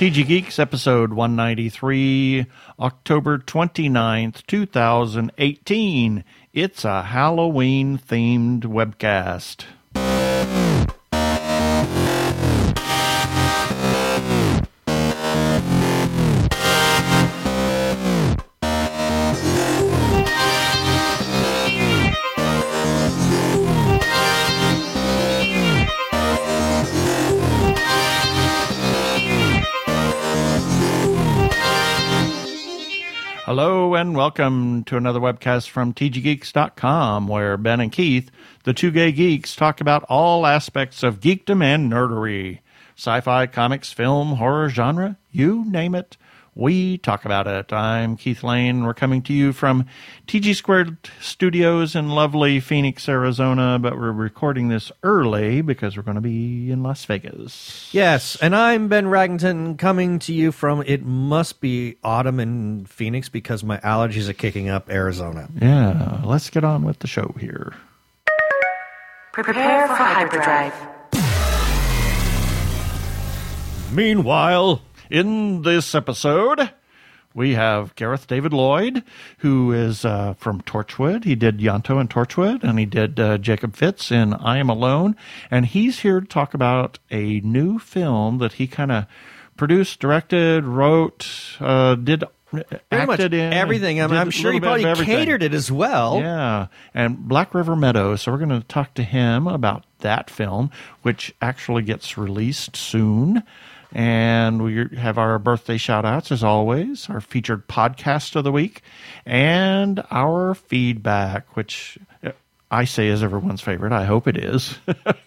TG Geeks, episode 193, October 29th, 2018. It's a Halloween themed webcast. Welcome to another webcast from TGGeeks.com, where Ben and Keith, the two gay geeks, talk about all aspects of geekdom and nerdery. Sci fi, comics, film, horror, genre, you name it, we talk about it. I'm Keith Lane. We're coming to you from TG Squared Studios in lovely Phoenix, Arizona, but we're recording this early because we're going to be in Las Vegas. Yes, and I'm Ben Raggington coming to you from it must be autumn in Phoenix because my allergies are kicking up Arizona. Yeah, let's get on with the show here. Prepare for hyperdrive. Meanwhile, in this episode, we have Gareth David Lloyd, who is uh, from Torchwood. He did Ianto in Torchwood, and he did uh, Jacob Fitts in I Am Alone. And he's here to talk about a new film that he kind of produced, directed, wrote, uh, did. Pretty much acted in everything. I mean, I'm sure he little bit of probably catered it as well. Yeah, and Black River Meadow. So we're going to talk to him about that film, which actually gets released soon. And we have our birthday shout outs as always, our featured podcast of the week, and our feedback, which I say is everyone's favorite. I hope it is.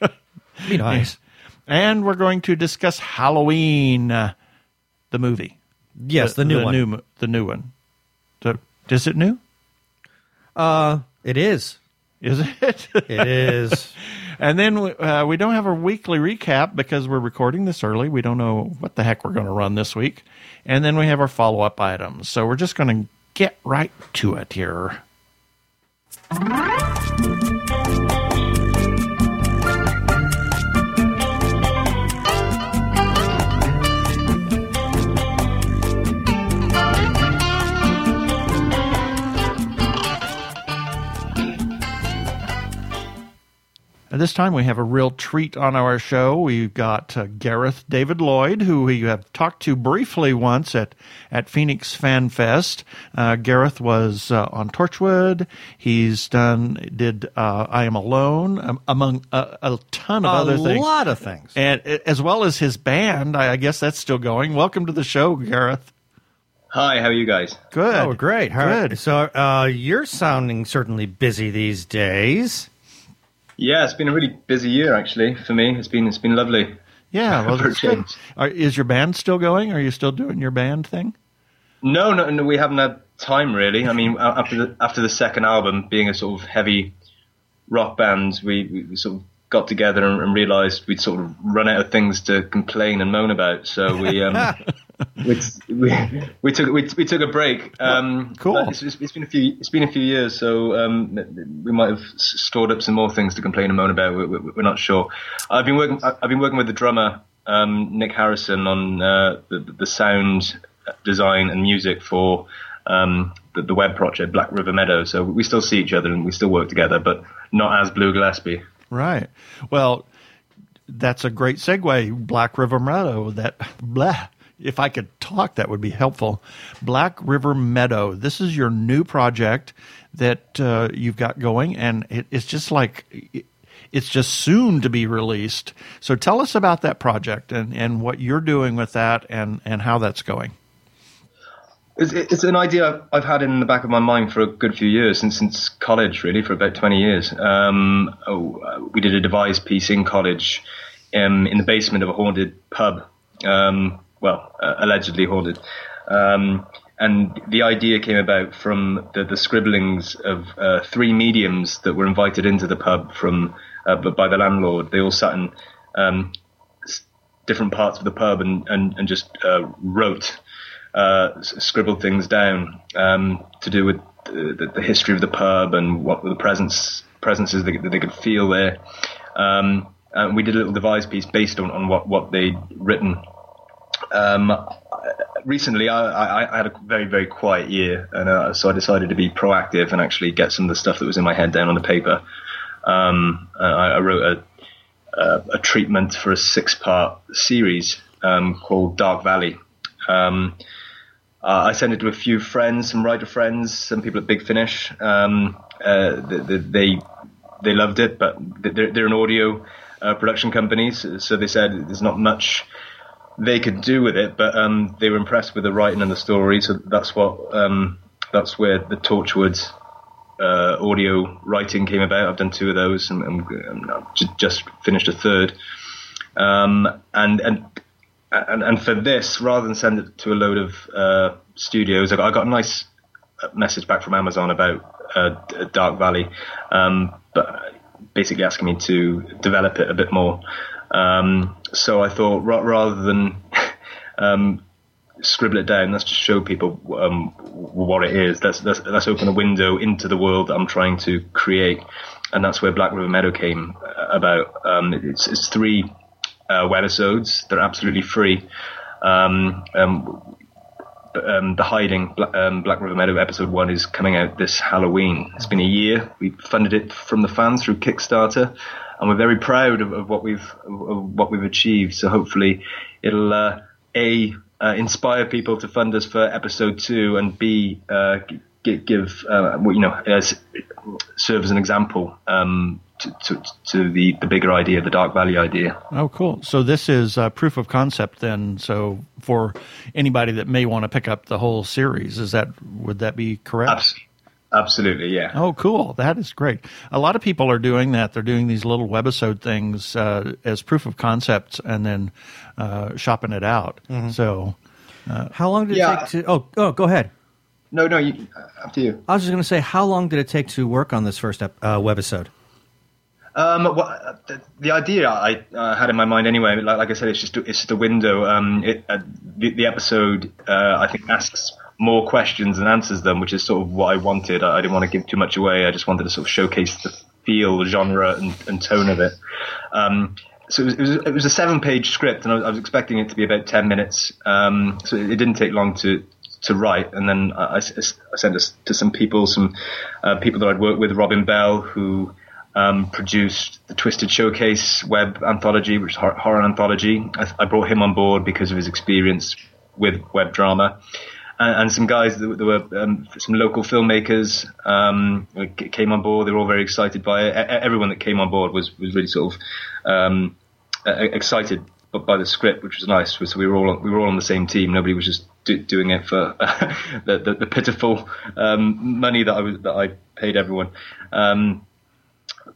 Be nice. and we're going to discuss Halloween, uh, the movie. Yes, the, new one. New, the new one. The, is it new? uh, it is. Is it? It is. And then uh, we don't have a weekly recap because we're recording this early. We don't know what the heck we're going to run this week. And then we have our follow up items. So we're just going to get right to it here. At this time, we have a real treat on our show. We've got uh, Gareth David Lloyd, who we have talked to briefly once at, at Phoenix Fan Fest. Uh, Gareth was uh, on Torchwood. He's done did uh, I Am Alone, um, among a, a ton of a other things, A lot of things. and as well as his band. I, I guess that's still going. Welcome to the show, Gareth. Hi, how are you guys? Good. Oh, great. All right. Good. So uh, you're sounding certainly busy these days. Yeah, it's been a really busy year actually for me. It's been it's been lovely. Yeah. Well, that's good. Are, is your band still going? Are you still doing your band thing? No, no, no, we haven't had time really. I mean, after the after the second album, being a sort of heavy rock band, we, we, we sort of got together and, and realised we'd sort of run out of things to complain and moan about. So we um, we, we we took we, we took a break. Um, Cool. It's, it's, been a few it's been a few years, so um, we might have stored up some more things to complain and moan about. We, we, we're not sure. I've been working I've been working with the drummer um, Nick Harrison on uh, the, the sound design and music for um, the, the web project Black River Meadow. So we still see each other and we still work together, but not as Blue Gillespie. Right. Well, that's a great segue. Black River Meadow. That blah. If I could talk, that would be helpful. Black River Meadow. This is your new project that uh, you've got going, and it, it's just like it- it's just soon to be released. So tell us about that project and, and what you're doing with that, and and how that's going. It's, it's an idea I've- had in the back of my mind for a good few years, since since college, really, for about twenty years. Um, oh, uh, we did a devised piece in college, um, in the basement of a haunted pub. Um, well, uh, allegedly haunted. Um, and the idea came about from the, the scribblings of uh, three mediums that were invited into the pub from uh, by the landlord. They all sat in um, different parts of the pub and and, and just uh, wrote uh, scribbled things down um, to do with the, the, history of the pub and what were the presence presences that, that they could feel there. Um, and we did a little devised piece based on, on what, what they'd written. um, recently I, I, I, had a very very quiet year, and uh, so I decided to be proactive and actually get some of the stuff that was in my head down on the paper. Um, I, I, wrote a, a, a, treatment for a six part series um, called Dark Valley. Uh, I sent it to a few friends, some writer friends, some people at Big Finish. Um, uh, they, they, they loved it, but they're, they're an audio uh, production company, so, so they said there's not much they could do with it, but um, they were impressed with the writing and the story. So that's what um, that's where the Torchwood uh, audio writing came about. I've done two of those, and, and, and I've just finished a third. Um, and and and and for this, rather than send it to a load of uh, studios, I got, I got, a nice message back from Amazon about uh, Dark Valley, um, but basically asking me to develop it a bit more. Um, so I thought rather than um, scribble it down, let's just show people um, what it is. Let's, let's, let's open a window into the world that I'm trying to create, and that's where Black River Meadow came uh, about. Um, it's, it's, three uh, webisodes. They're absolutely free. Um, um, um, the Hiding um, Black River Meadow episode one is coming out this Halloween. It's been a year. We funded it from the fans through Kickstarter, and we're very proud of, of what we've of what we've achieved. So hopefully, it'll uh, a uh, inspire people to fund us for episode two, and b uh, give uh, you know serve as an example um, to, to, to, the the bigger idea, the Dark Valley idea. Oh, cool! So this is proof of concept then. So for anybody that may want to pick up the whole series, is that would that be correct? Absolutely. Absolutely, yeah. Oh, cool. That is great. A lot of people are doing that. They're doing these little webisode things uh, as proof of concepts and then uh, shopping it out. Mm-hmm. So, uh, how long did yeah. it take to? Oh, oh, go ahead. No, no, you, up to you. I was just going to say, how long did it take to work on this first ep- uh, webisode? Um, well, the, the, idea I uh, had in my mind anyway, like, like, I said, it's just it's just a window. Um, it, uh, the, the, episode uh, I think asks more questions than answers them, which is sort of what I wanted. I, I, didn't want to give too much away. I just wanted to sort of showcase the feel, genre, and, and tone of it. Um, so it was, it was, it was a seven page script, and I was, I was, expecting it to be about ten minutes. Um, so it, it, didn't take long to to write. And then I, I sent it to some people, some uh, people that I'd worked with, Robin Bell, who um, produced the Twisted Showcase web anthology, which is horror anthology. I, I, brought him on board because of his experience with web drama and, and some guys that were um, some local filmmakers um, came on board. They were all very excited by it. Everyone that came on board was was really sort of um, excited by the script, which was nice. So we were all we were all on the same team. Nobody was just do, doing it for the, the, the, pitiful um, money that I was that I paid everyone. Um,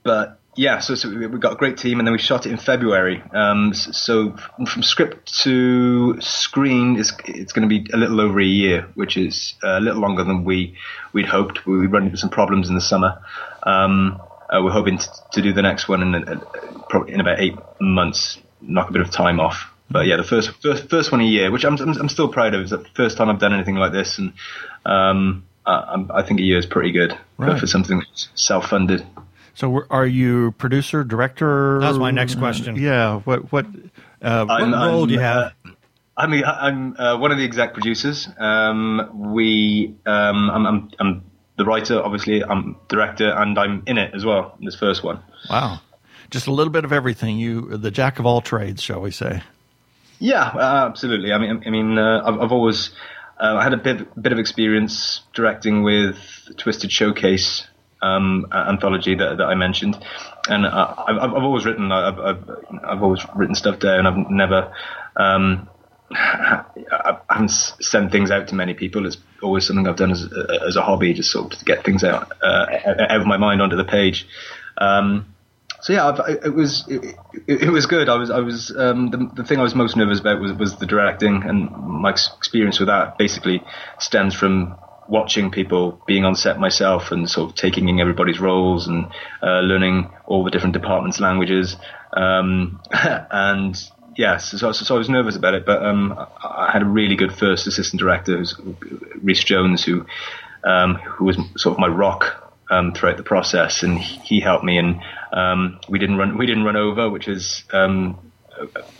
but yeah, so, so we got a great team, and then we shot it in February. Um, so from script to screen, it's, it's going to be a little over a year, which is a little longer than we we'd hoped. We run into some problems in the summer. Um, uh, we're hoping to, to, do the next one in uh, probably in about eight months, knock a bit of time off. But yeah, the first first, first one a year, which I'm, I'm, I'm still proud of. It's the first time I've done anything like this, and um, I, I, think a year is pretty good right. for, for something self funded. So, are you producer, director? That was my next question. Yeah. What what uh, what I'm, role I'm, do you have? Uh, I mean, I'm uh, one of the exec producers. Um, we, um, I'm, I'm, I'm, the writer, obviously. I'm director, and I'm in it as well. In this first one. Wow, just a little bit of everything. You, the jack of all trades, shall we say? Yeah, uh, absolutely. I mean, I mean, uh, I've, I've, always uh, I had a bit, bit of experience directing with Twisted Showcase um, anthology that, that I mentioned, and uh, I've, I've, always written I've, I've, I've, always written stuff down. I've never um, I haven't sent things out to many people. It's always something I've done as, as a hobby, just sort of to get things out uh, out of my mind onto the page. Um, so yeah, I've, it was it, it, was good. I was I was um, the, the thing I was most nervous about was was the directing, and my experience with that basically stems from watching people being on set myself and sort of taking in everybody's roles and uh, learning all the different departments' languages. Um, and yes, so, so, I was nervous about it, but um, I had a really good first assistant director, Rhys Jones, who um, who was sort of my rock um, throughout the process, and he helped me, and um, we didn't run we didn't run over, which is um,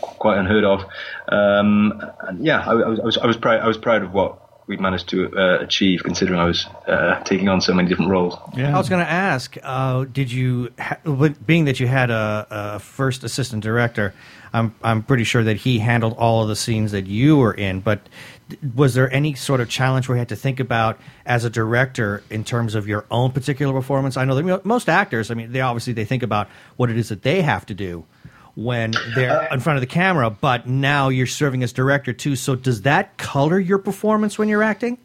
quite unheard of. Um, and yeah, I, I was I was proud I was proud of what we'd managed to uh, achieve, considering I was uh, taking on so many different roles. Yeah. I was going to ask, uh, did you, ha- being that you had a, a first assistant director, I'm I'm pretty sure that he handled all of the scenes that you were in. But was there any sort of challenge where you had to think about as a director in terms of your own particular performance? I know that most actors, I mean, they obviously they think about what it is that they have to do when they're in front of the camera, but now you're serving as director too. So does that color your performance when you're acting?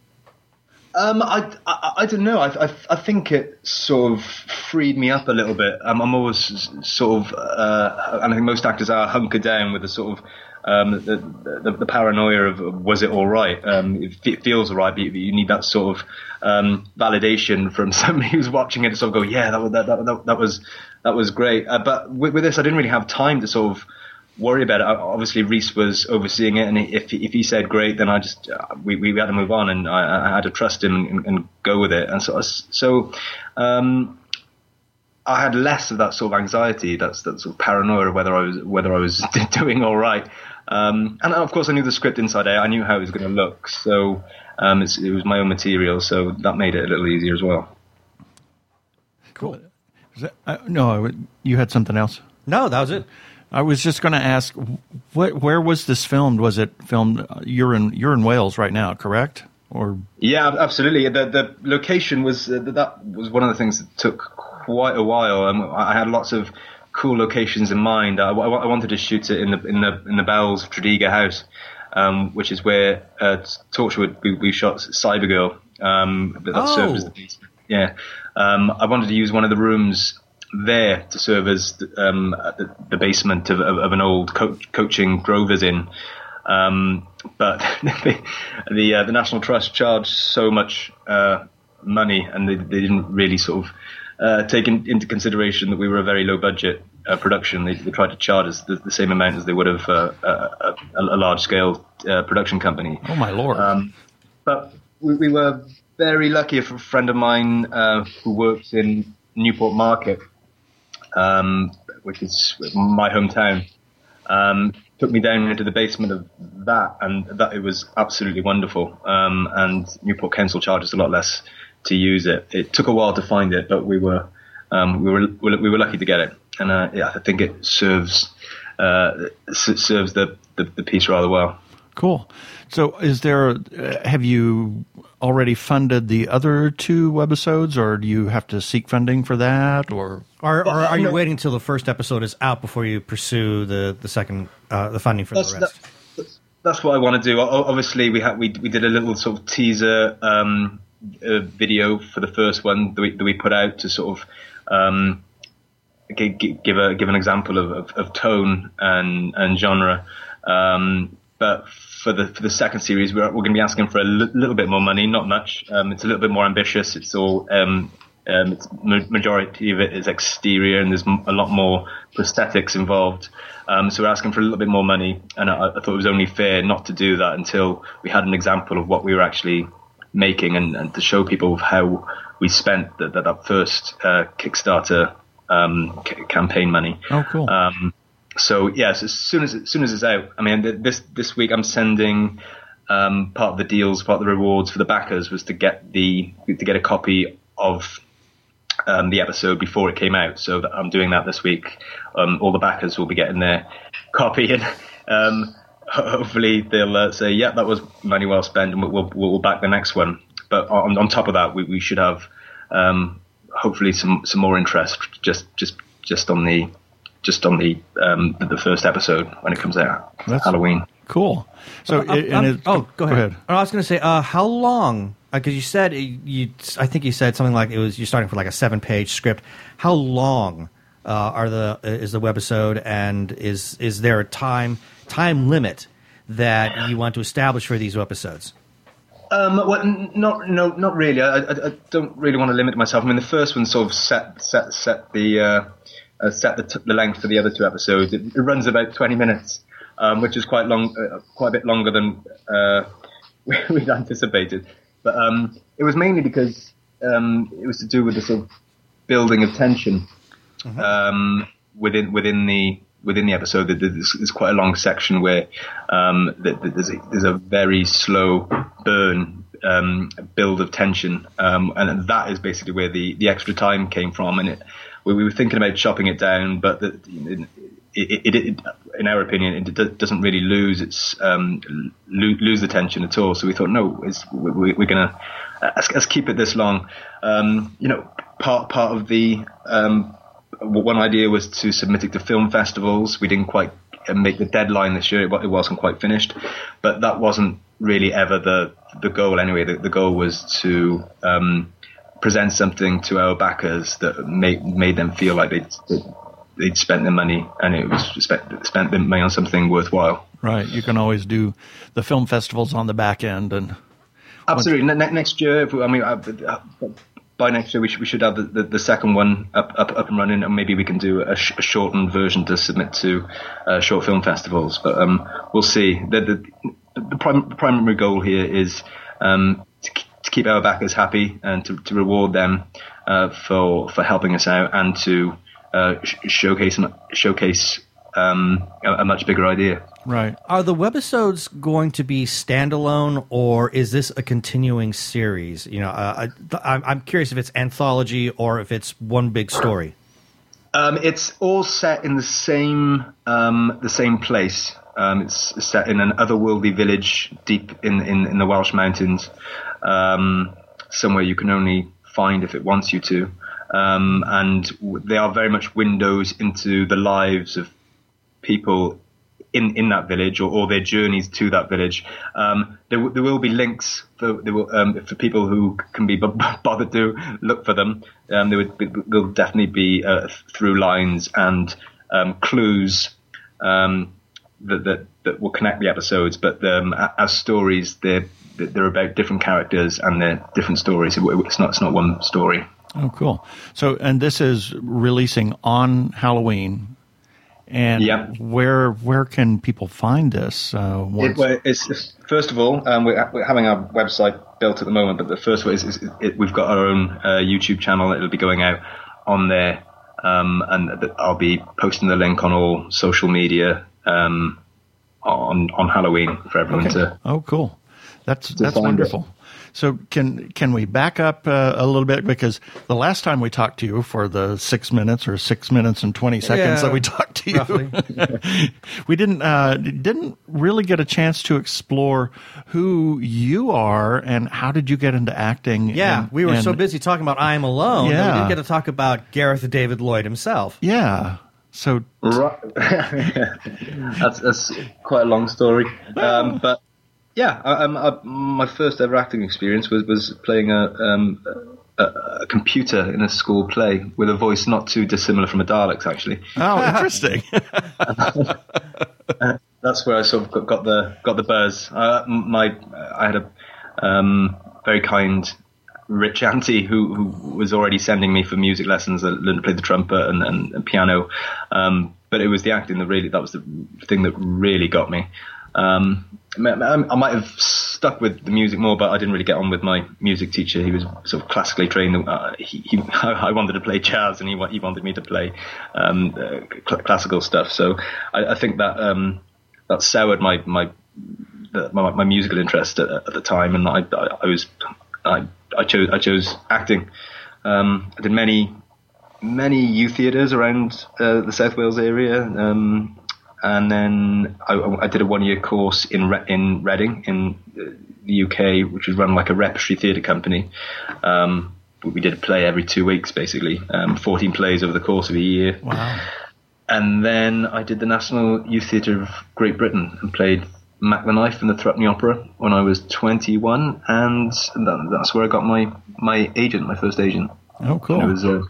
Um, I, I, I, don't know. I, I, I, think it sort of freed me up a little bit. Um, I'm always sort of, uh, and I think most actors are hunkered down with the sort of um, the, the, the, paranoia of was it all right? Um, it feels all right, but you need that sort of um, validation from somebody who's watching it to sort of go, yeah, that, that, that, that was that was great. Uh, but with, with this, I didn't really have time to sort of worry about it. Obviously, Rhys was overseeing it, and if if he said great, then I just uh, we we had to move on, and I, I had to trust him and, and, go with it. And so so. Um, I had less of that sort of anxiety, that's that sort of paranoia of whether I was whether I was doing all right. Um, and of course, I knew the script inside out. I knew how it was going to look, so um, it was my own material, so that made it a little easier as well. Cool. That, uh, no, you had something else. No, that was it. I was just going to ask, what, where was this filmed? Was it filmed? Uh, you're in you're in Wales right now, correct? Or yeah, absolutely. The the location was uh, that was one of the things that took quite a while. Um, I had lots of cool locations in mind. I, I, wanted to shoot it in the in the in the bowels of Tredegar House, um, which is where uh, Torchwood we, we shot Cybergirl. Um, that oh. served as the basement. Yeah, um, I wanted to use one of the rooms there to serve as um, the, the, basement of, of, of an old co- coaching Grover's Inn. Um, but the the, uh, the, National Trust charged so much uh, money, and they, they, didn't really sort of uh, take in, into consideration that we were a very low budget uh, production. They, they, tried to charge us the, the, same amount as they would have uh, a, a, large scale uh, production company. Oh my lord! Um, but we, we, were very lucky. A friend of mine who works in Newport Market um, which is my hometown, um, took me down into the basement of that, and that it was absolutely wonderful. Um, and Newport Council charges a lot less to use it. It took a while to find it, but we were um, we were we were lucky to get it, and uh, yeah, I think it serves uh, serves the, the, the piece rather well. Cool. So, is there? Uh, have you already funded the other two webisodes, or do you have to seek funding for that, or or, or are you waiting until the first episode is out before you pursue the the second uh, the funding for that's, the rest? That, that's what I want to do. Obviously, we had we we did a little sort of teaser um, uh, video for the first one that we, that we put out to sort of. Um, give a give an example of, of, of tone and and genre, um, but for the for the second series, we're, we're going to be asking for a l- little bit more money, not much. Um, it's a little bit more ambitious. It's all um, um, it's majority of it is exterior, and there's a lot more prosthetics involved. Um, so we're asking for a little bit more money, and I, I, thought it was only fair not to do that until we had an example of what we were actually making, and, and to show people how we spent that that, that first uh, Kickstarter um, c- campaign money. Oh, cool. Um, so yes, as soon as as soon as it's out, I mean, this this week I'm sending um, part of the deals, part of the rewards for the backers was to get the to get a copy of um, the episode before it came out. So I'm doing that this week. Um, all the backers will be getting their copy, and um, hopefully they'll uh, say, "Yeah, that was money well spent," and we'll, we'll, we'll back the next one. But on, on top of that, we, we should have um, hopefully some some more interest just just just on the just on the um, the, first episode when it comes out. That's Halloween. Cool. So, uh, it, oh, go ahead. Go ahead. I was going to say, uh, how long? Because uh, you said you, I think you said something like it was you're starting for like a seven page script. How long uh, are the is the webisode, and is is there a time time limit that you want to establish for these episodes? Um, well, not no, not really. I, I, I, don't really want to limit myself. I mean, the first one sort of set set set the uh, set the, t- the length for the other two episodes. It, it runs about 20 minutes, um, which is quite long, uh, quite a bit longer than uh, we'd anticipated. But um, it was mainly because um, it was to do with the sort of building of tension mm-hmm. Um, within within the within the episode, there's, there's quite a long section where um, there's, a, there's a very slow burn um, build of tension, um, and that is basically where the, the extra time came from. And it, we, we were thinking about chopping it down, but the, it, it, it, in our opinion, it doesn't really lose its um, lose the tension at all. So we thought, no, we, are going to let's, let's, keep it this long. Um, you know, part part of the um, one idea was to submit it to film festivals. We didn't quite make the deadline this year; it wasn't quite finished, but that wasn't really ever the the goal. Anyway, the, the goal was to um, present something to our backers that made made them feel like they'd they'd spent their money and it was spent spent the money on something worthwhile. Right. You can always do the film festivals on the back end and. Absolutely. Ne- next year, I mean, uh, by next year we should, we should have the, the, the, second one up, up up and running, and maybe we can do a, sh- a shortened version to submit to uh, short film festivals. But um, we'll see. The the, the, prim- the primary goal here is um, to, keep our backers happy and to, to reward them uh, for for helping us out and to uh, sh- showcase showcase um, a, a much bigger idea. Right. Are the webisodes going to be standalone, or is this a continuing series? You know, uh, I, I'm curious if it's anthology or if it's one big story. Um, it's all set in the same um, the same place. Um, it's set in an otherworldly village deep in in, in the Welsh mountains, um, somewhere you can only find if it wants you to. Um, and they are very much windows into the lives of people in, in that village or, or their journeys to that village. Um, there, w- there will be links for, will, um, for people who can be b- bothered to look for them. Um, there would there'll definitely be uh, through lines and um, clues um, that, that, that will connect the episodes. But um, as stories, they're they're about different characters and they're different stories. It's not it's not one story. Oh, cool. So, and this is releasing on Halloween and yep. where where can people find this? Uh, it, well, it's, it's, first of all, um, we're, we're, having our website built at the moment, but the first way is, is it, we've got our own uh, YouTube channel It'll be going out on there, um, and I'll be posting the link on all social media um, on on Halloween for everyone okay. to. Oh, cool! That's that's wonderful. It. So can can we back up uh, a little bit because the last time we talked to you for the six minutes or six minutes and twenty seconds yeah, that we talked to you, we didn't uh, didn't really get a chance to explore who you are and how did you get into acting. Yeah, and, we were and, so busy talking about I Am Alone yeah. that we didn't get to talk about Gareth David Lloyd himself. Yeah. So right. that's that's quite a long story, um, but yeah, I, um, I, my first ever acting experience was was playing a, um, a, a, computer in a school play with a voice not too dissimilar from a Dalek's, actually. Oh, interesting. that's where I sort of got, got the got the buzz. Uh, my I had a um, very kind rich auntie who, who was already sending me for music lessons. I learned to play the trumpet and, and, and piano, um, but it was the acting that really that was the thing that really got me. Um, I might have stuck with the music more, but I didn't really get on with my music teacher. He was sort of classically trained. Uh, he, he, I wanted to play jazz, and he, he wanted me to play um, uh, cl- classical stuff. So I, I think that um, that soured my my, the, my, my musical interest at, at, the time, and I, I, I was I, I, chose I chose acting. Um, I did many many youth theatres around uh, the South Wales area. Um, and then I, I did a one year course in Re- in Reading in the UK, which was run like a repertory theatre company. Um, we did a play every two weeks, basically, um, 14 plays over the course of a year. Wow. And then I did the National Youth Theatre of Great Britain and played Mack the Knife in the Threepenny Opera when I was 21, and that, that's where I got my my agent, my first agent. Oh, cool. And it was, uh,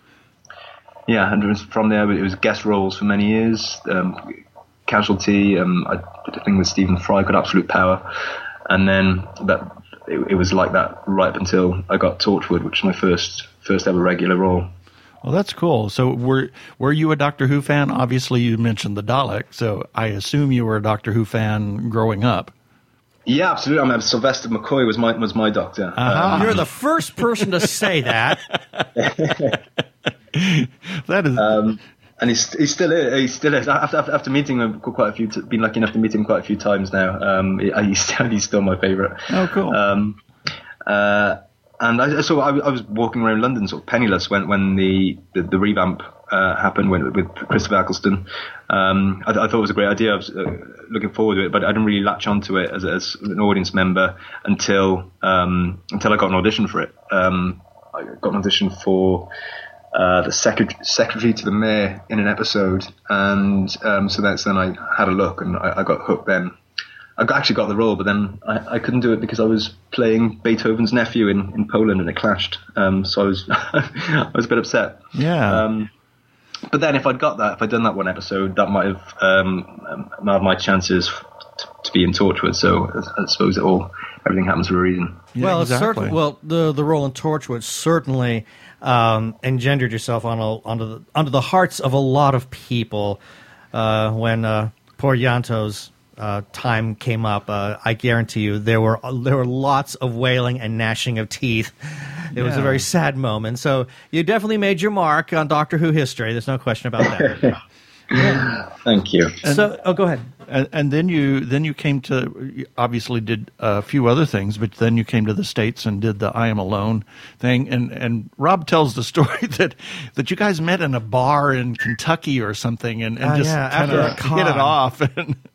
yeah, and it was from there. It was guest roles for many years. Um, Casualty. Um, I did a thing with Stephen Fry called Absolute Power, and then that it, it, was like that right up until I got Torchwood, which was my first first ever regular role. Well, that's cool. So, were were you a Doctor Who fan? Obviously, you mentioned the Dalek, so I assume you were a Doctor Who fan growing up. Yeah, absolutely. I mean, Sylvester McCoy was my was my doctor. Uh-huh. Um, You're the first person to say that. that is. Um, and he's he's still is. He still is. After after, after meeting him quite a few, t- been lucky enough to meet him quite a few times now. Um, he, he's still, he's still my favourite. Oh, cool. Um, uh, and I, so I, I was walking around London sort of penniless when when the the, the revamp uh, happened with, with Christopher Eccleston. Um, I, I, thought it was a great idea. I was uh, looking forward to it, but I didn't really latch onto it as, as an audience member until um, until I got an audition for it. Um, I got an audition for uh, the secretary, secretary to the mayor in an episode, and um, so that's then I had a look and I, I got hooked. Then I actually got the role, but then I, I, couldn't do it because I was playing Beethoven's nephew in, in Poland and it clashed. Um, so I was I was a bit upset. Yeah. Um, but then if I'd got that, if I'd done that one episode, that might have um, allowed my chances to, to be in Torchwood. So I, I suppose it all everything happens for a reason. Yeah, well, exactly. certain, well, the the role in Torchwood certainly um, engendered yourself on a, onto the onto the hearts of a lot of people uh, when uh, poor Ianto's uh, time came up. Uh, I guarantee you there were there were lots of wailing and gnashing of teeth. It yeah. was a very sad moment. So you definitely made your mark on Doctor Who history. There's no question about that. Thank you. And, so, oh, go ahead. And, and, then you then you came to obviously did a few other things, but then you came to the states and did the I Am Alone thing. And and Rob tells the story that that you guys met in a bar in Kentucky or something, and, and uh, just yeah, kind of hit it off.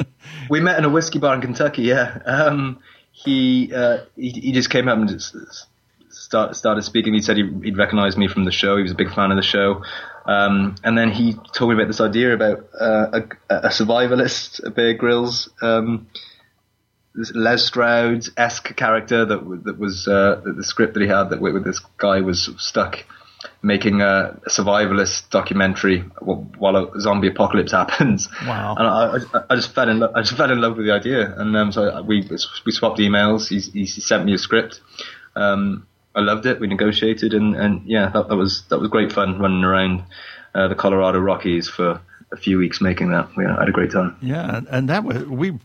we met in a whiskey bar in Kentucky. Yeah, um, he, uh, he he just came up and just start, started speaking. He said he, would recognized me from the show. He was a big fan of the show. Um, and then he told me about this idea about uh, a, a, survivalist, Bear Grylls, um, this Les Stroud esque character that that was uh, the script that he had that with this guy was stuck making a, a survivalist documentary while a zombie apocalypse happens. Wow! And I, I, I just fell in lo- I just fell in love with the idea, and um, so we we swapped emails. He, he sent me a script. Um, I loved it. We negotiated, and, and yeah, that, that was that was great fun running around uh, the Colorado Rockies for a few weeks making that. We had a great time. Yeah, and that was we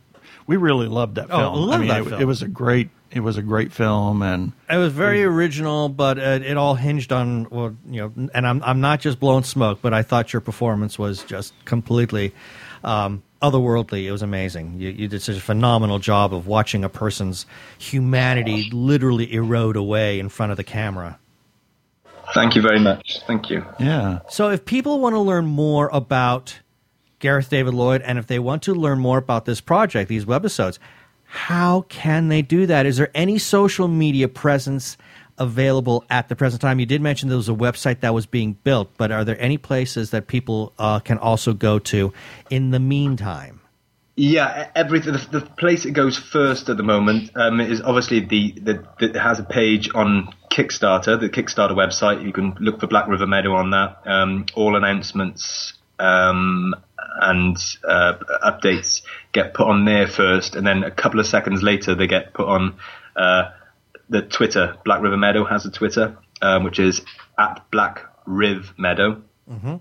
we really loved that oh, film. Oh, love I mean, that it, film. it was a great it was a great film, and it was very original, but it, it all hinged on well, you know. And I'm I'm not just blowing smoke, but I thought your performance was just completely. Um, otherworldly. It was amazing. You, you, did such a phenomenal job of watching a person's humanity literally erode away in front of the camera. Thank you very much. Thank you. Yeah. So, if people want to learn more about Gareth David Lloyd and if they want to learn more about this project, these webisodes, how can they do that? Is there any social media presence available at the present time? You did mention there was a website that was being built, but are there any places that people uh, can also go to in the meantime? Yeah, everything. The, the, place it goes first at the moment um, is obviously the, the has a page on Kickstarter, the Kickstarter website. You can look for Black River Meadow on that. Um, all announcements um, and uh, updates get put on there first, and then a couple of seconds later they get put on uh, the Twitter. Black River Meadow has a Twitter, um, which is at Black Riv Meadow. Mm-hmm.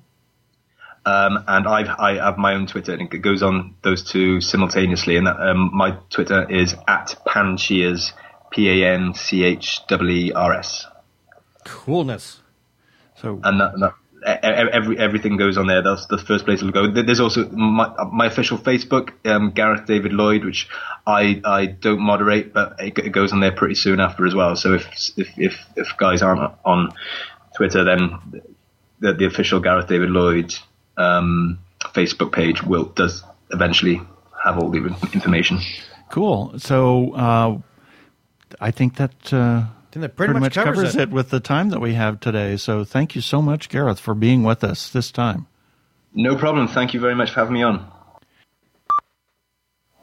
Um, and I've, I have my own Twitter, and it goes on those two simultaneously. And that, um, my Twitter is at Pancheers, P A N C H E E R S. Coolness. So, and that, that, every everything goes on there. That's the first place it'll go. There's also my, my official Facebook, um, Gareth David Lloyd, which I I don't moderate, but it, it, goes on there pretty soon after as well. So if if if, if guys aren't on Twitter, then the, the official Gareth David Lloyd um, Facebook page will does eventually have all the information. Cool. So uh, I think that. Uh that pretty, pretty much, much, covers, covers it. it with the time that we have today. So thank you so much, Gareth, for being with us this time. No problem. Thank you very much for having me on.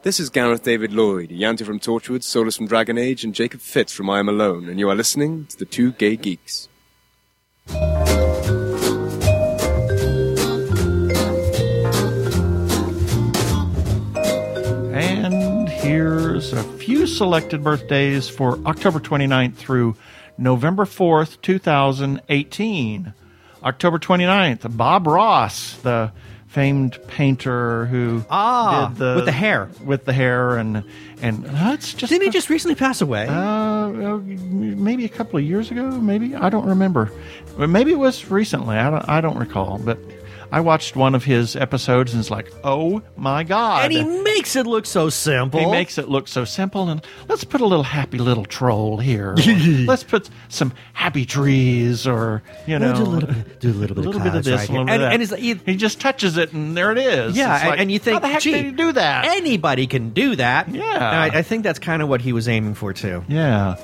This is Gareth David Lloyd, Ianto from Torchwood, Solus from Dragon Age, and Jacob Fitts from I Am Alone, and you are listening to The Two Gay Geeks. Here's a few selected birthdays for October 29th through November 4th, 2018. October 29th, Bob Ross, the famed painter who ah did the, with the hair. with the hair and and that's just didn't he just recently pass away? Uh, maybe a couple of years ago maybe? I don't remember. Maybe it was recently. I don't, I don't recall but I watched one of his episodes and it's like, oh my god! And he makes it look so simple. He makes it look so simple, and let's put a little happy little troll here. let's put some happy trees, or you know, do a little bit- do a little bit of clouds this, right a little bit of And- that. and like- he just touches it, and there it is. Yeah, and- like, and you think, how the heck did he do that? Anybody can do that. Yeah. I, I think that's kind of what he was aiming for too. yeah.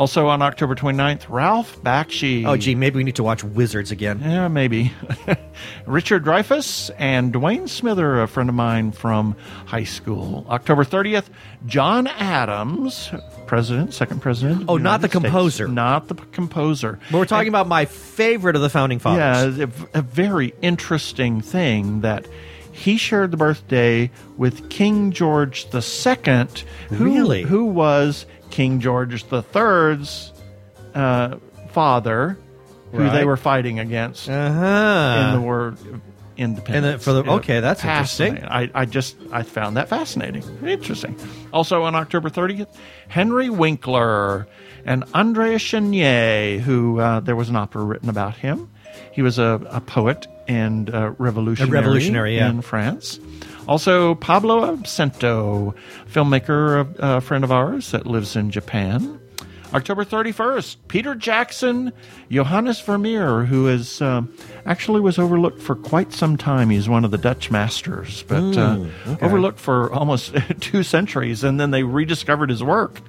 Also on October 29th, Ralph Bakshi. Oh, gee, maybe we need to watch Wizards again. Yeah, maybe. Richard Dreyfuss and Dwayne Smither, a friend of mine from high school. October 30th, John Adams, president, second president. Oh, not the States. composer. Not the p- composer. But we're talking about my favorite of the founding fathers. Yeah, a, a very interesting thing that he shared the birthday with King George II, who, Really? who was King George III's uh, father, who they were fighting against Uh-huh. in the war of independence. And the- for the- okay, that's interesting. I, I just I found that fascinating. Interesting. Also on October 30th, Henry Winkler and André Chenier, who uh, there was an opera written about him. He was a, a poet and uh, revolutionary, A revolutionary, yeah. in France. Also, Pablo Absento, filmmaker, a, a friend of ours that lives in Japan. October 31st, Peter Jackson, Johannes Vermeer, who is um, actually was overlooked for quite some time. He's one of the Dutch masters, but uh, overlooked for almost two centuries, and then they rediscovered his work.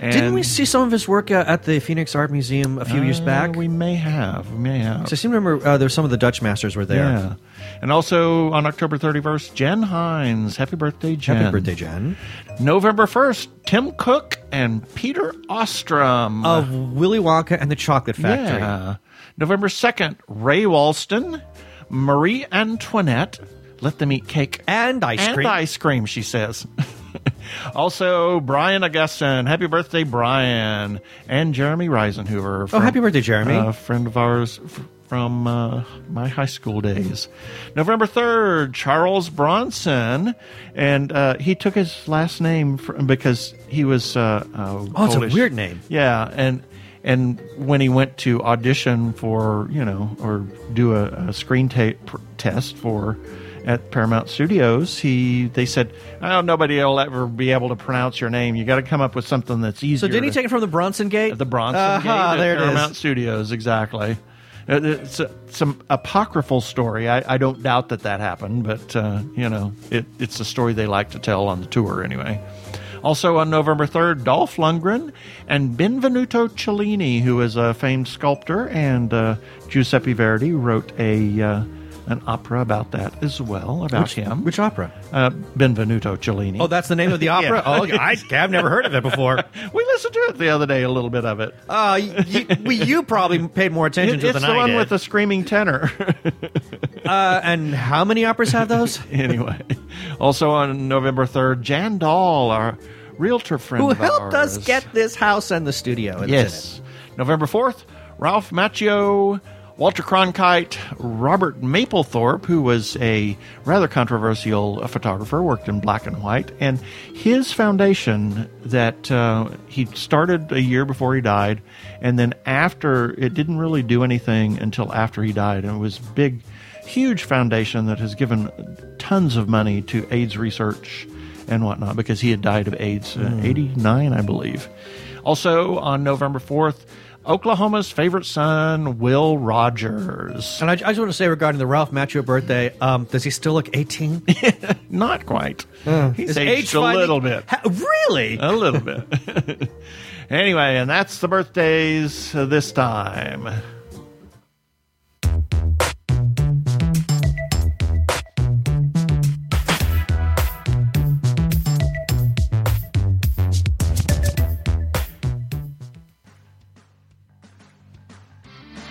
And, Didn't we see some of his work uh, at the Phoenix Art Museum a few years Uh, back? We may have. We may have. So I seem to remember uh, there's some of the Dutch masters were there. Yeah. And also on October 31st, Jen Hines. Happy birthday, Jen. Happy birthday, Jen. November 1st, Tim Cook and Peter Ostrum. Of Willy Wonka and the Chocolate Factory. Yeah. November 2nd, Ray Walston, Marie Antoinette. Let them eat cake And ice and cream. ice cream, she says. also, Brian Augustin. Happy birthday, Brian. And Jeremy Reisenhoover. Oh, happy birthday, Jeremy. A friend of ours f- from uh, my high school days. November 3rd, Charles Bronson. And uh, he took his last name because he was. Uh, uh, Oh, it's a weird name. Yeah, and and when he went to audition for you know or do a, a screen tape pr- test for at Paramount Studios, he they said, "Oh, nobody will ever be able to pronounce your name. You got to come up with something that's easier." So didn't he to- take it from the Bronson Gate? the Bronson uh Gate at there it Paramount is. Studios? Exactly. Uh, It's a, some apocryphal story. I, I don't doubt that that happened, but uh, you know, it, it's a story they like to tell on the tour anyway. Also on November 3rd, Dolph Lundgren and Benvenuto Cellini, who is a famed sculptor, and uh, Giuseppe Verdi wrote a uh, an opera about that as well, about Which, him. which opera? uh, Benvenuto Cellini. Oh, that's the name of the opera? Yeah. Oh, I, I've never heard of it before. we listened to it the other day, a little bit of it. Uh, you, we, you probably paid more attention It- to it it's the I one with the screaming tenor. uh, and how many operas have those? anyway, also on November 3rd, Jan Dahl, our realtor friend Who helped us get this house and the studio? Yes. November 4th, Ralph Macchio, Walter Cronkite, Robert Mapplethorpe, who was a rather controversial photographer, worked in black and white, and his foundation that uh, he started a year before he died, and then after it didn't really do anything until after he died, and it was big, huge foundation that has given tons of money to AIDS research and whatnot because he had died of AIDS, uh, 89, I believe. Also on November 4th, Oklahoma's favorite son, Will Rogers. And I, I just want to say regarding the Ralph Macchio birthday, um, does he still look 18? Not quite. He's Is aged age a little bit. Ha- really? A little bit. anyway, and that's the birthdays uh, this time.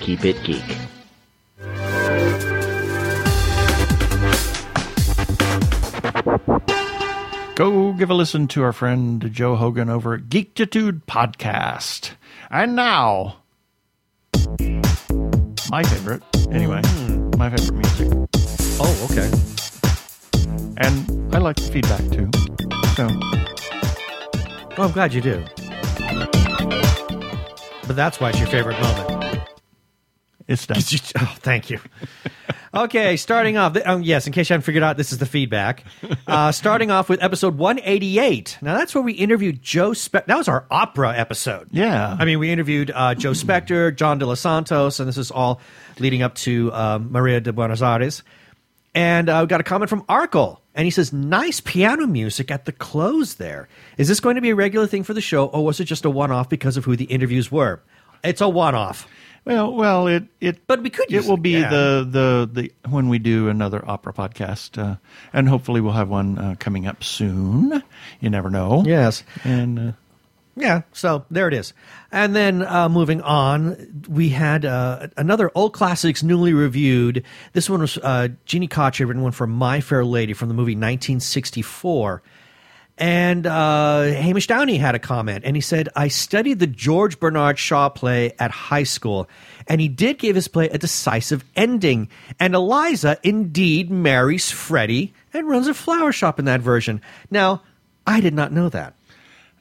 Keep it geek. Go give a listen to our friend Joe Hogan over at Geekitude Podcast. And now, my favorite, anyway, mm. my favorite music. Oh, okay. And I like feedback too. So. Oh, I'm glad you do. But that's why it's your favorite moment it's done. Oh, thank you. Okay, starting off. Um, yes, in case you haven't figured out, this is the feedback. Uh, starting off with episode 188. Now, that's where we interviewed Joe Spector. That was our opera episode. Yeah. I mean, we interviewed uh, Joe Spector, John De Los Santos, and this is all leading up to um, Maria de Buenos Aires. And uh, we got a comment from Arkle, and he says, "Nice piano music at the close. There is this going to be a regular thing for the show, or was it just a one-off because of who the interviews were? It's a one-off, Well, well, it it but we could. Use it will be yeah. the, the the when we do another opera podcast, uh, and hopefully we'll have one uh, coming up soon. You never know. yes, And uh, yeah. So there it is. And then uh, moving on, we had uh, another old classics newly reviewed. This one was uh, Jeannie Koch had written one for My Fair Lady from the movie 1964. And uh, Hamish Downey had a comment, and he said, I studied the George Bernard Shaw play at high school, and he did give his play a decisive ending. And Eliza indeed marries Freddie and runs a flower shop in that version. Now, I did not know that.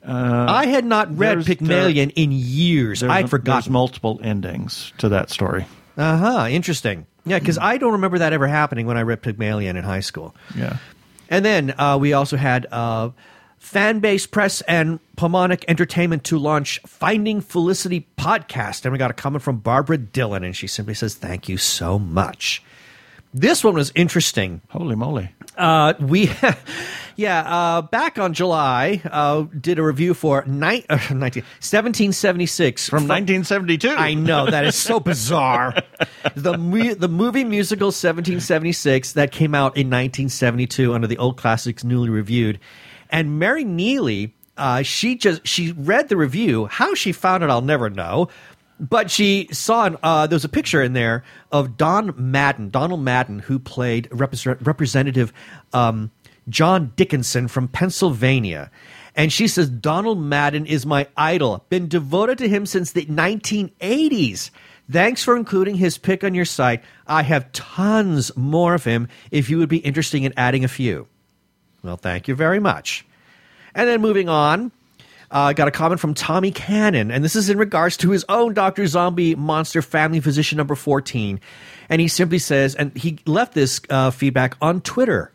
I had not read there's- Pygmalion in years. there's, I'd there's forgotten. multiple endings to that story. Uh huh. Interesting. Yeah, because I don't remember that ever happening when I read Pygmalion in high school. Yeah. And then uh, we also had uh, Fanbase Press and Pomonic Entertainment to launch Finding Felicity podcast. And we got a comment from Barbara Dillon, and she simply says, Thank you so much. This one was interesting. Holy moly! Uh, we, yeah, uh, back on July, uh, did a review for ni- uh, 19, 1776 From 1972. I know that is so bizarre. the mu- the movie musical 1776 that came out in 1972 under the old classics newly reviewed, and Mary Neely, uh, she just she read the review. How she found it, I'll never know. But she saw an, uh, there was a picture in there of Don Madden, Donald Madden, who played represent- Representative um, John Dickinson from Pennsylvania. And she says, Donald Madden is my idol. Been devoted to him since the 1980s. Thanks for including his pick on your site. I have tons more of him if you would be interested in adding a few. Well, thank you very much. And then moving on, I uh, got a comment from Tommy Cannon, and this is in regards to his own Dr. Zombie Monster Family Physician number 14. And he simply says, and he left this uh, feedback on Twitter.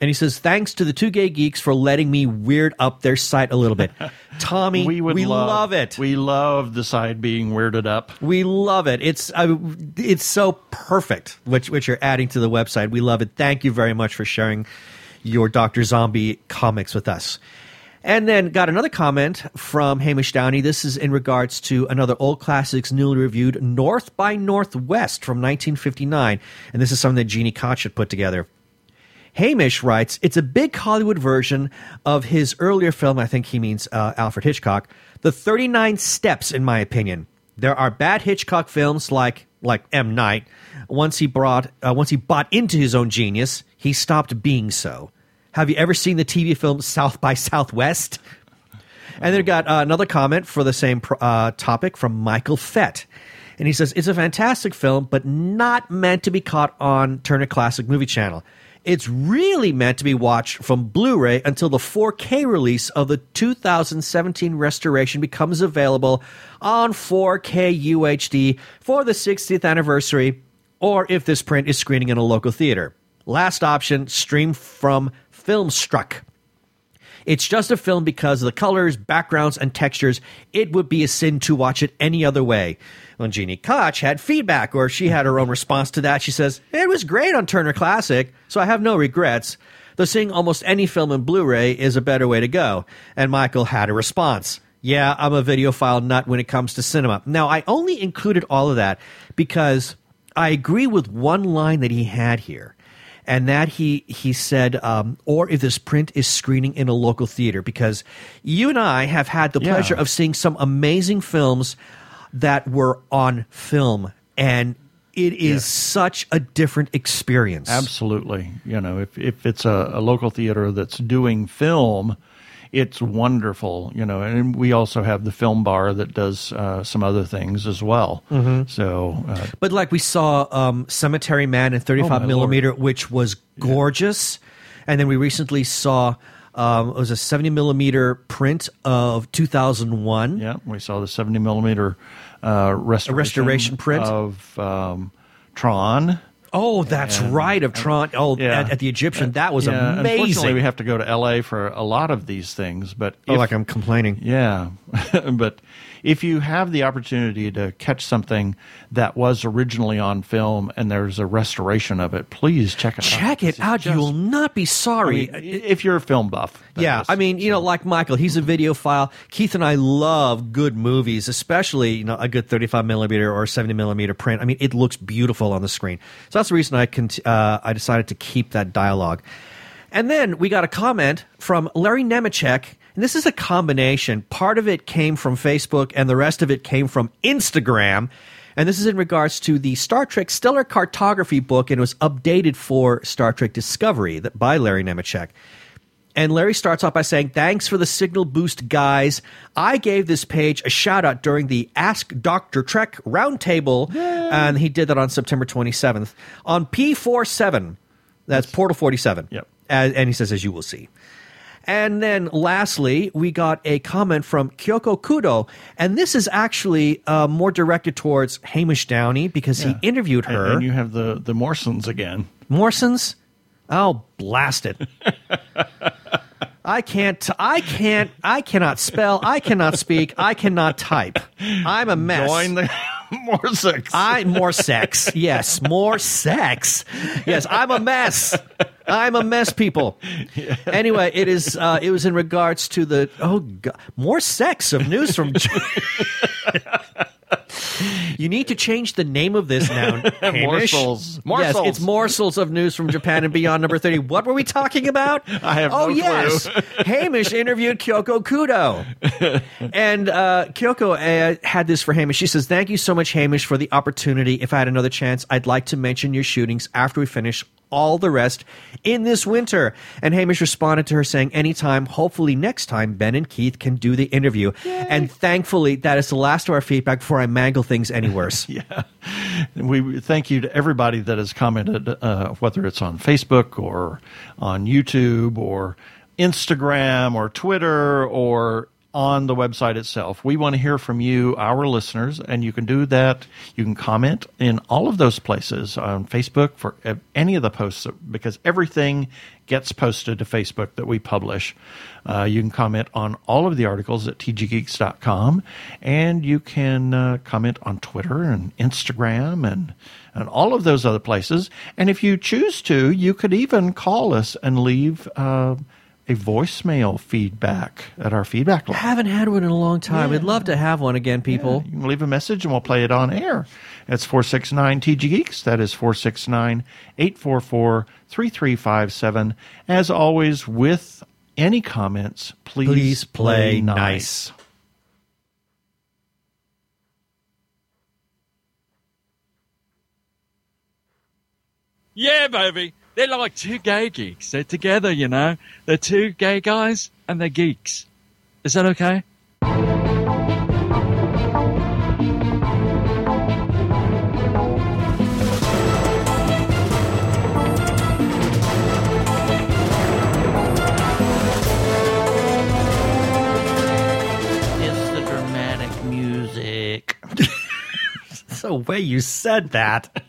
And he says, thanks to the two gay geeks for letting me weird up their site a little bit. Tommy, we would we love, love it. We love the side being weirded up. We love it. It's uh, it's so perfect which which you're adding to the website. We love it. Thank you very much for sharing your Doctor Zombie comics with us. And then got another comment from Hamish Downey. This is in regards to another old classics newly reviewed North by Northwest from 1959. And this is something that Jeannie Koch had put together. Hamish writes, it's a big Hollywood version of his earlier film, I think he means uh, Alfred Hitchcock, The 39 Steps, in my opinion. There are bad Hitchcock films like like M. Night. Once he brought uh, once he bought into his own genius, he stopped being so. Have you ever seen the TV film South by Southwest? And then got uh, another comment for the same uh, topic from Michael Fett. And he says, It's a fantastic film, but not meant to be caught on Turner Classic Movie Channel. It's really meant to be watched from Blu ray until the 4K release of the 2017 restoration becomes available on 4K UHD for the 60th anniversary, or if this print is screening in a local theater. Last option, stream from Filmstruck. It's just a film because of the colors, backgrounds, and textures. It would be a sin to watch it any other way. When Jeannie Koch had feedback, or she had her own response to that, she says, It was great on Turner Classic, so I have no regrets. Though seeing almost any film in Blu ray is a better way to go. And Michael had a response. Yeah, I'm a videophile nut when it comes to cinema. Now, I only included all of that because I agree with one line that he had here and that he he said, um, or if this print is screening in a local theater, because you and I have had the Yeah. pleasure of seeing some amazing films that were on film, and it is such a different experience. Absolutely. You know, if if it's a, a local theater that's doing film, it's wonderful. You know, and we also have the film bar that does uh, some other things as well. Mm-hmm. So, uh, But like we saw um, Cemetery Man in 35 Oh, millimeter, which was gorgeous, and then we recently saw um, it was a 70 millimeter print of 2001. yeah, we saw the seventy millimeter uh, restoration, restoration print? of um, Tron. Oh, that's right, of Tron. Oh, Yeah. at, at the Egyptian, that was Yeah, Unfortunately, amazing. we have to go to L.A. for a lot of these things, but oh, if- like I'm complaining. Yeah, but if you have the opportunity to catch something that was originally on film and there's a restoration of it, please check it out. Check it out. just- you will not be I sorry. mean, if you're a film buff, yeah, is. I mean, you know, like Michael, he's a videophile. Keith and I love good movies, especially you know a good 35 millimeter or 70 millimeter print. I mean, it looks beautiful on the screen. So that's the reason I cont- uh, I decided to keep that dialogue. And then we got a comment from Larry Nemecek, and this is a combination. Part of it came from Facebook, and the rest of it came from Instagram. And this is in regards to the Star Trek Stellar Cartography book, and it was updated for Star Trek Discovery by Larry Nemecek. And Larry starts off by saying, Thanks for the signal boost, guys. I gave this page a shout out during the Ask Dr. Trek roundtable, and he did that on September 27th on P47. That's Portal 47. Yep. And he says, As you will see. And then lastly, we got a comment from Kyoko Kudo, and this is actually uh, more directed towards Hamish Downey because he interviewed her. and you have the the Morsons again. Morsons? Oh, blast it. I can't, I can't, I cannot spell, I cannot speak, I cannot type. I'm a mess. Join the Morsons. I more sex. Yes, more sex. Yes, I'm a mess. I'm a mess, people. Anyway, it is. Uh, it was in regards to the oh god, more sex of news from. you need to change the name of this now. Hamish. Morsels. Yes, it's morsels of news from Japan and beyond. Number thirty. What were we talking about? I have Oh no yes, clue. Hamish interviewed Kyoko Kudo, and uh, Kyoko uh, had this for Hamish. She says, "Thank you so much, Hamish, for the opportunity. If I had another chance, I'd like to mention your shootings after we finish." All the rest in this winter. And Hamish responded to her saying, Anytime, hopefully next time, Ben and Keith can do the interview. And thankfully, that is the last of our feedback before I mangle things any worse. yeah. We thank you to everybody that has commented, uh, whether it's on Facebook or on YouTube or Instagram or Twitter or on the website itself. We want to hear from you, our listeners, and you can do that. You can comment in all of those places on Facebook for any of the posts because everything gets posted to Facebook that we publish. Uh, you can comment on all of the articles at tggeeks.com and you can uh, comment on Twitter and Instagram and, and all of those other places. And if you choose to, you could even call us and leave uh, a voicemail feedback at our feedback I line. haven't had one in a long time. I'd love to have one again, people. You can leave a message and we'll play it on air. It's 469 TG Geeks. That is 469 844 3357. As always, with any comments, please, Please play nice. nice. Yeah, baby. They're like two gay geeks. They're together, you know. They're two gay guys and they're geeks. Is that okay? It's the dramatic music. the way you said that.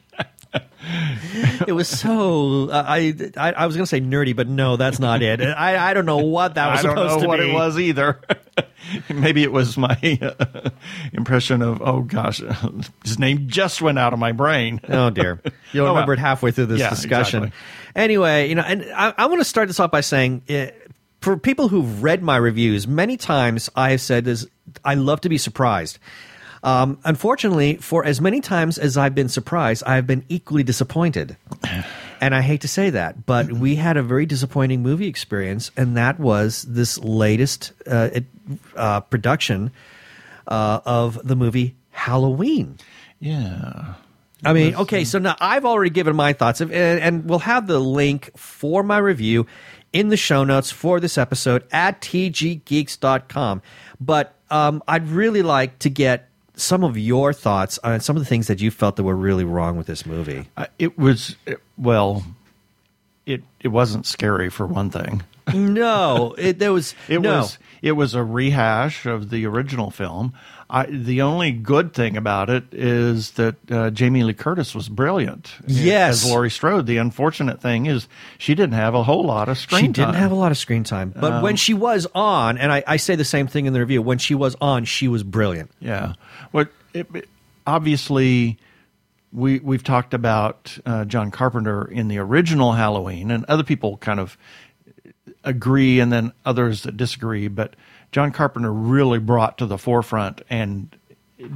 It was so uh, I, I I was gonna say nerdy, but no, that's not it. I I don't know what that was I don't supposed know to what be. it was either. Maybe it was my uh, impression of, oh gosh, his name just went out of my brain. Oh dear, you'll Oh, remember well. it halfway through this Yeah, discussion. exactly. Anyway, you know, and I, I want to start this off by saying. Uh, for people who've read my reviews, many times I have said is I love to be surprised. Um, unfortunately, for as many times as I've been surprised, I've been equally disappointed. And I hate to say that, but we had a very disappointing movie experience, and that was this latest uh, it- uh, production uh, of the movie Halloween. Yeah. I mean, okay, so now I've already given my thoughts, and, and we'll have the link for my review in the show notes for this episode at tggeeks.com. But um, I'd really like to get some of your thoughts on some of the things that you felt that were really wrong with this movie. Uh, it was it- well, it it wasn't scary for one thing. no, it, there was It no. was it was a rehash of the original film. I, the only good thing about it is that uh, Jamie Lee Curtis was brilliant. Yes. as Laurie Strode. The unfortunate thing is she didn't have a whole lot of screen she didn't time. have a lot of screen time, but when she was on, and I, I say the same thing in the review, when she was on, she was brilliant. Yeah. It- obviously we we've talked about uh, John Carpenter in the original Halloween, and other people kind of agree, and then others that disagree. But John Carpenter really brought to the forefront and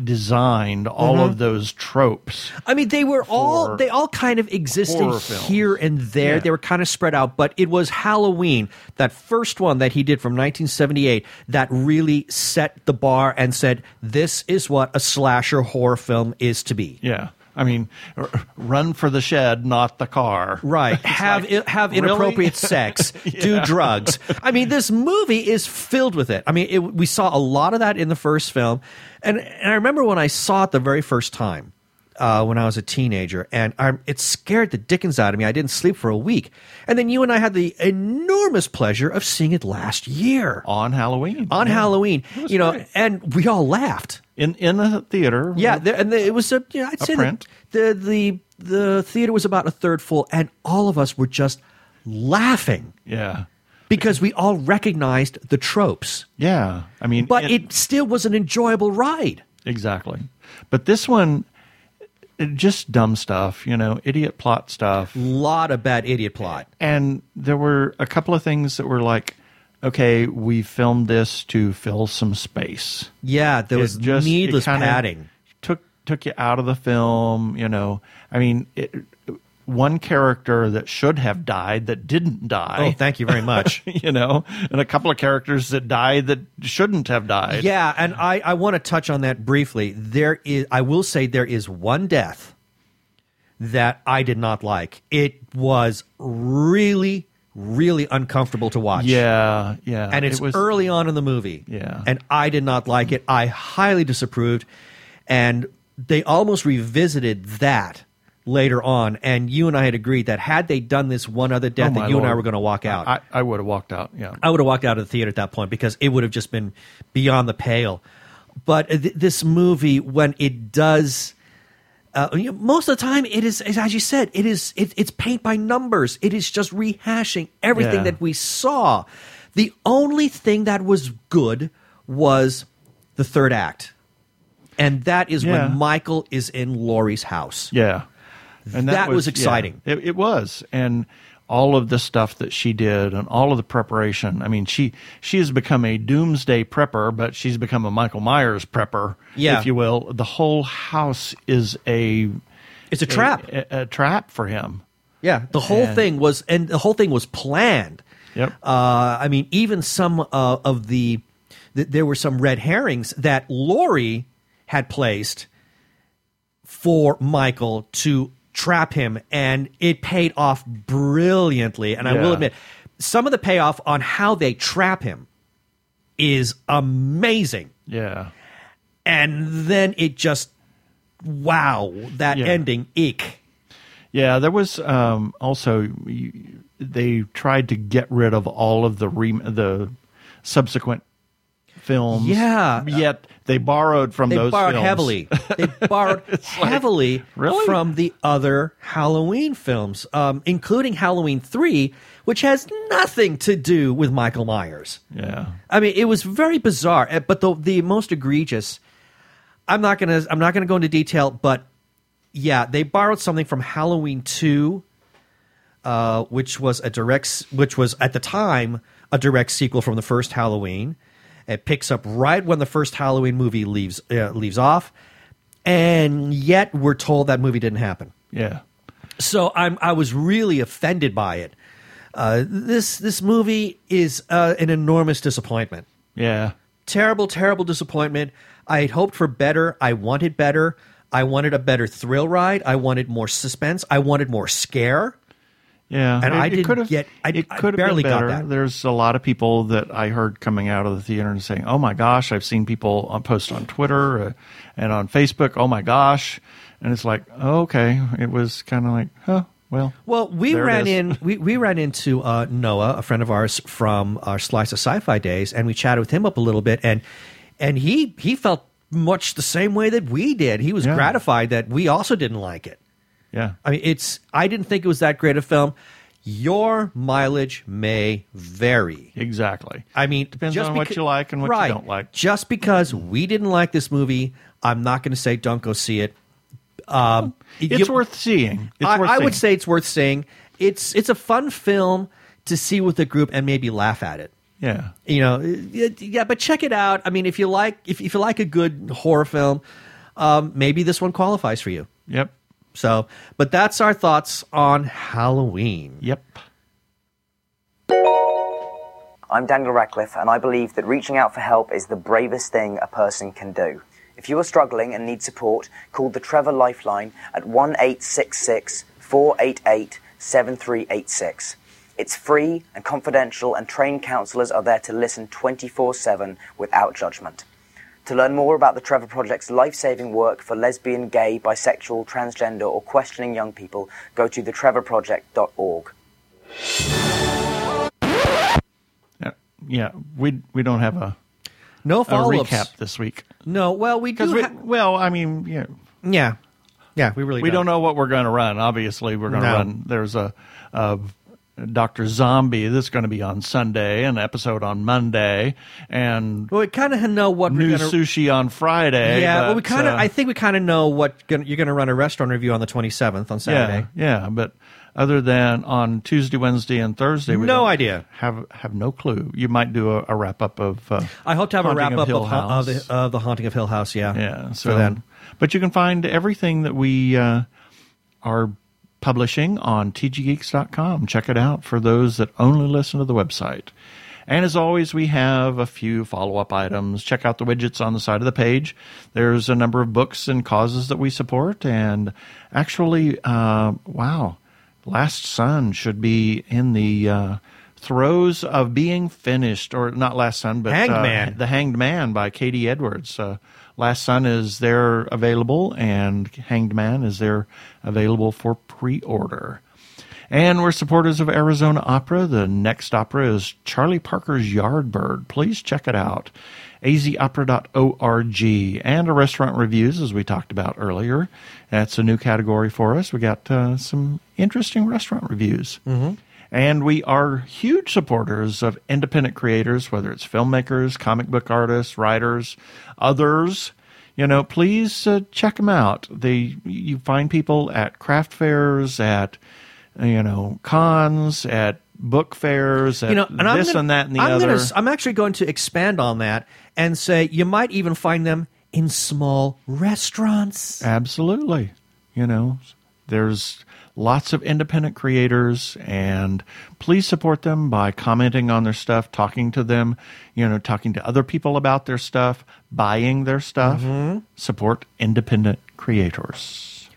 designed all Mm-hmm. of those tropes. I mean, they were all they all kind of existed here and there. Yeah. They were kind of spread out, but it was Halloween, that first one that he did from 1978, that really set the bar and said, "This is what a slasher horror film is to be." Yeah. I mean, r- run for the shed, not the car. Right. have like, have really? inappropriate sex. Do drugs. I mean, this movie is filled with it. I mean, it, we saw a lot of that in the first film, and and I remember when I saw it the very first time. Uh, when I was a teenager, and I, it scared the dickens out of me. I didn't sleep for a week, and then you and I had the enormous pleasure of seeing it last year On Halloween. on Yeah. Halloween. You know, great. and we all laughed. In in a theater. Yeah, there, and the, it was a. You know, I'd A say print. the the the theater was about a third full, and all of us were just laughing Yeah. because we all recognized the tropes. Yeah. I mean, But it still was an enjoyable ride. Exactly. But this one, just dumb stuff, you know, idiot plot stuff. A Lot of bad idiot plot. And there were a couple of things that were like, okay, we filmed this to fill some space. Yeah, there was It just- needless padding. Took took you out of the film, you know. I mean, it, one character that should have died that didn't die. Oh, thank you very much. you know, and a couple of characters that died that shouldn't have died. yeah, and I, I want to touch on that briefly. There is, I will say, there is one death that I did not like. It was really, really uncomfortable to watch. Yeah, yeah. and it's It was- early on in the movie. Yeah. And I did not like it. I highly disapproved. And they almost revisited that later on. And you and I had agreed that had they done this one other death, Oh, that you and I were going to walk out. I, I would have walked out. Yeah. I would have walked out of the theater at that point because it would have just been beyond the pale. But th- this movie, when it does, uh, you know, most of the time, it is, as you said, it is it, it's paint by numbers. It is just rehashing everything Yeah. that we saw. The only thing that was good was the third act, and that is Yeah. when Michael is in Laurie's house. Yeah. And That was yeah, exciting. it, it was. And all of the stuff that she did and all of the preparation. I mean, she she has become a doomsday prepper, but she's become a Michael Myers prepper, Yeah. if you will. The whole house is a It's a trap. a, a trap for him. Yeah, the whole And- thing was, and the whole thing was planned. Yep. Uh, I mean, even some uh, of the, th- there were some red herrings that Lori had placed for Michael to trap him, and it paid off brilliantly. And I will admit, some of the payoff on how they trap him is amazing. Yeah. And then it just, wow, that Yeah. ending, eek. Yeah, there was um, also they tried to get rid of all of the rem- the subsequent films. Yeah. yet they borrowed from they those. borrowed films. heavily. They borrowed heavily really? from the other Halloween films, um, including Halloween Three, which has nothing to do with Michael Myers. Yeah, I mean, it was very bizarre. uh, But the the most egregious. I'm not gonna I'm not gonna go into detail, but yeah, they borrowed something from Halloween Two, uh, which was a direct, which was at the time a direct sequel from the first Halloween. It picks up right when the first Halloween movie leaves uh, leaves off, and yet we're told that movie didn't happen. yeah, So I'm I was really offended by it. Uh, this this movie is uh, an enormous disappointment. yeah. Terrible, terrible disappointment. I had hoped for better. I wanted better. I wanted a better thrill ride. I wanted more suspense. I wanted more scare. Yeah, And I didn't could've- get- I- it could have barely been got that. There's a lot of people that I heard coming out of the theater and saying, "Oh my gosh!" I've seen people on post on Twitter uh, and on Facebook. Oh my gosh! And it's like, oh, okay, it was kind of like, huh, well, Well, we ran in. We, we ran into uh, Noah, a friend of ours from our Slice of Sci-Fi days, and we chatted with him up a little bit, and and he he felt much the same way that we did. He was Yeah. gratified that we also didn't like it. Yeah, I mean, it's. I didn't think it was that great a film. Your mileage may vary. exactly. I mean, Depends on what you like and what you don't like. Just because we didn't like this movie, I'm not going to say don't go see it. Um, It's you- worth seeing. It's I, worth I would say it's worth seeing. It's it's a fun film to see with a group and maybe laugh at it. yeah. You know, yeah, but check it out. I mean, if you like if, if you like a good horror film, um, maybe this one qualifies for you. Yep. So, but that's our thoughts on Halloween. Yep. I'm Daniel Radcliffe, and I believe that reaching out for help is the bravest thing a person can do. If you are struggling and need support, call the Trevor Lifeline at 1 866 488 7386. It's free and confidential, and trained counsellors are there to listen 24 7 without judgment. To learn more about the Trevor Project's life saving work for lesbian, gay, bisexual, transgender, or questioning young people, go to thetrevorproject.org. Yeah. Uh, yeah. We we don't have a, No a follow ups. recap this week No, well, we do. we ha- well, I mean, yeah, yeah, yeah, we really we don't know what we're going to run. Obviously, we're going to No. run. There's a, a Doctor Zombie that's going to be on Sunday, an episode on Monday, and Well, we kind of know what new to. sushi on Friday. Yeah, well, we kind of. uh, I think we kind of know what gonna, you're going to run a restaurant review on the 27th on Saturday. Yeah, yeah, but other than on Tuesday, Wednesday, and Thursday, we No idea. Have have no clue. You might do a, a wrap up of. Uh, I hope to have a wrap up Hill of, of, the, of the haunting of Hill House. Yeah, Yeah. So then. but you can find everything that we uh, are publishing on tggeeks.com. Check it out for those that only listen to the website. And as always, we have a few follow up items. Check out the widgets on the side of the page. There's a number of books and causes that we support. And actually, uh, wow, Last Sun should be in the uh, throes of being finished, or not Last Sun, but Hanged uh, Man. The Hanged Man by K.D. Edwards. Last Sun is there available, and Hanged Man is there available for pre order. And we're supporters of Arizona Opera. The next opera is Charlie Parker's Yardbird. Please check it out. azopera.org. And a restaurant reviews, as we talked about earlier. That's a new category for us. We got uh, some interesting restaurant reviews. Mm-hmm. And we are huge supporters of independent creators, whether it's filmmakers, comic book artists, writers, others. You know, please uh, check them out. They you find people at craft fairs, at you know cons, at book fairs, at you know, and this gonna, and that and the I'm other. Gonna, I'm actually going to expand on that and say you might even find them in small restaurants. Absolutely. You know, there's lots of independent creators, and please support them by commenting on their stuff, talking to them, you know, talking to other people about their stuff, buying their stuff. Mm-hmm. Support independent creators.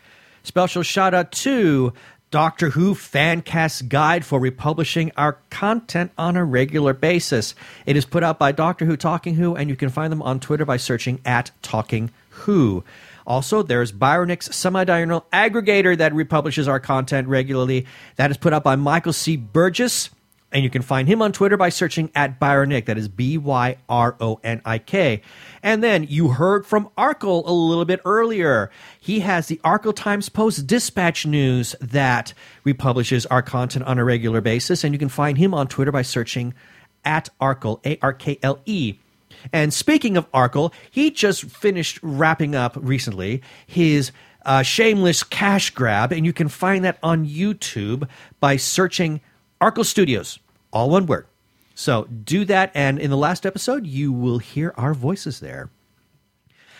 Special shout out to Doctor Who Fancast Guide for republishing our content on a regular basis. It is put out by Doctor Who Talking Who, and you can find them on Twitter by searching at Talking Who. Also, there's Byronik's semi-diurnal aggregator that republishes our content regularly. That is put out by Michael C. Burgess. And you can find him on Twitter by searching at Byronik. That is B Y R O N I K. And then you heard from Arkle a little bit earlier. He has the Arkle Times Post Dispatch News that republishes our content on a regular basis. And you can find him on Twitter by searching at Arkle, A R K L E. And speaking of Arkle, he just finished wrapping up recently his uh, shameless cash grab, and you can find that on YouTube by searching Arkle Studios, all one word. So do that, and in the last episode, you will hear our voices there.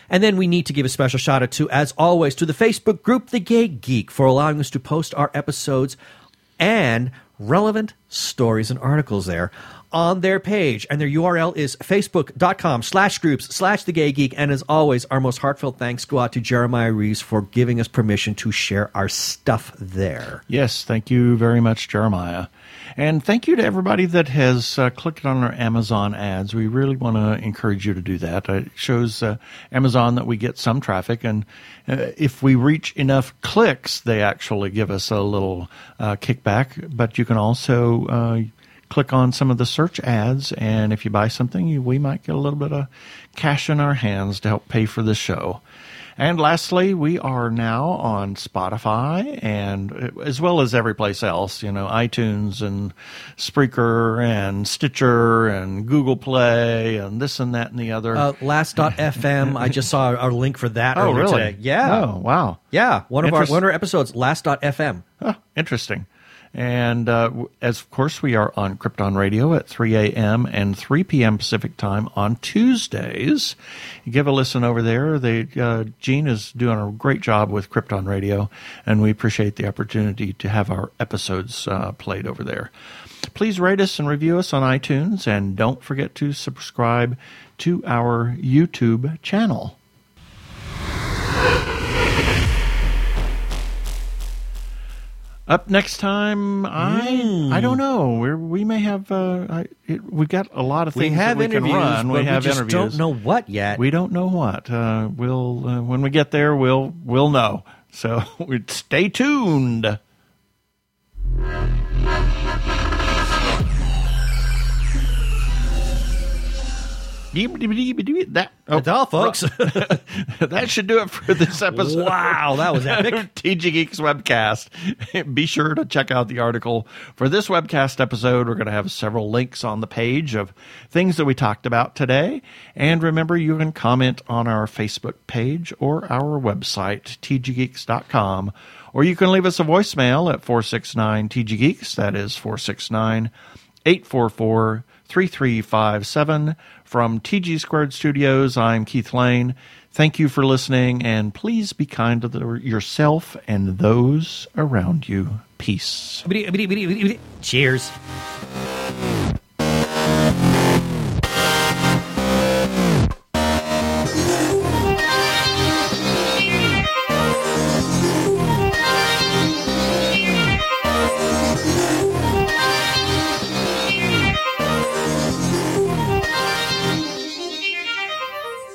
And then we need to give a special shout out to, as always, to the Facebook group The Gay Geek for allowing us to post our episodes and relevant stories and articles there. On their page, and their URL is facebook.com slash groups slash the gay geek. And as always, our most heartfelt thanks go out to Jeremiah Reeves for giving us permission to share our stuff there. Yes, thank you very much, Jeremiah. And thank you to everybody that has uh, clicked on our Amazon ads. We really want to encourage you to do that. It shows uh, Amazon that we get some traffic, and uh, if we reach enough clicks, they actually give us a little uh, kickback. But you can also uh, click on some of the search ads, and if you buy something, we might get a little bit of cash in our hands to help pay for the show. And lastly, we are now on Spotify and as well as every place else, you know, iTunes and Spreaker and Stitcher and Google Play and this and that and the other. Uh, last.fm, I just saw our link for that oh, earlier really? today. Yeah. Oh, wow. Yeah. One of our one of our episodes, last.fm. Huh, interesting. And uh, as of course, we are on Krypton Radio at 3 a.m. and 3 p.m. Pacific time on Tuesdays. Give a listen over there. They, uh, Gene is doing a great job with Krypton Radio, and we appreciate the opportunity to have our episodes uh, played over there. Please rate us and review us on iTunes, and don't forget to subscribe to our YouTube channel. Up next time, I I don't know. We're, we may have uh, I, it, we got a lot of things We have that we interviews, can run. we we just interviews. don't know what yet. We don't know what. Uh, we'll uh, when we get there, we'll we'll know. So stay tuned. That oh, That's all, folks. that should do it for this episode. Wow, that was epic. TG Geeks webcast. Be sure to check out the article for this webcast episode. We're going to have several links on the page of things that we talked about today. And remember, you can comment on our Facebook page or our website, tggeeks.com. Or you can leave us a voicemail at 469 TG Geeks. That is 469 844 3357. From TG Squared Studios, I'm Keith Lane. Thank you for listening, and please be kind to the, yourself and those around you. Peace. Cheers.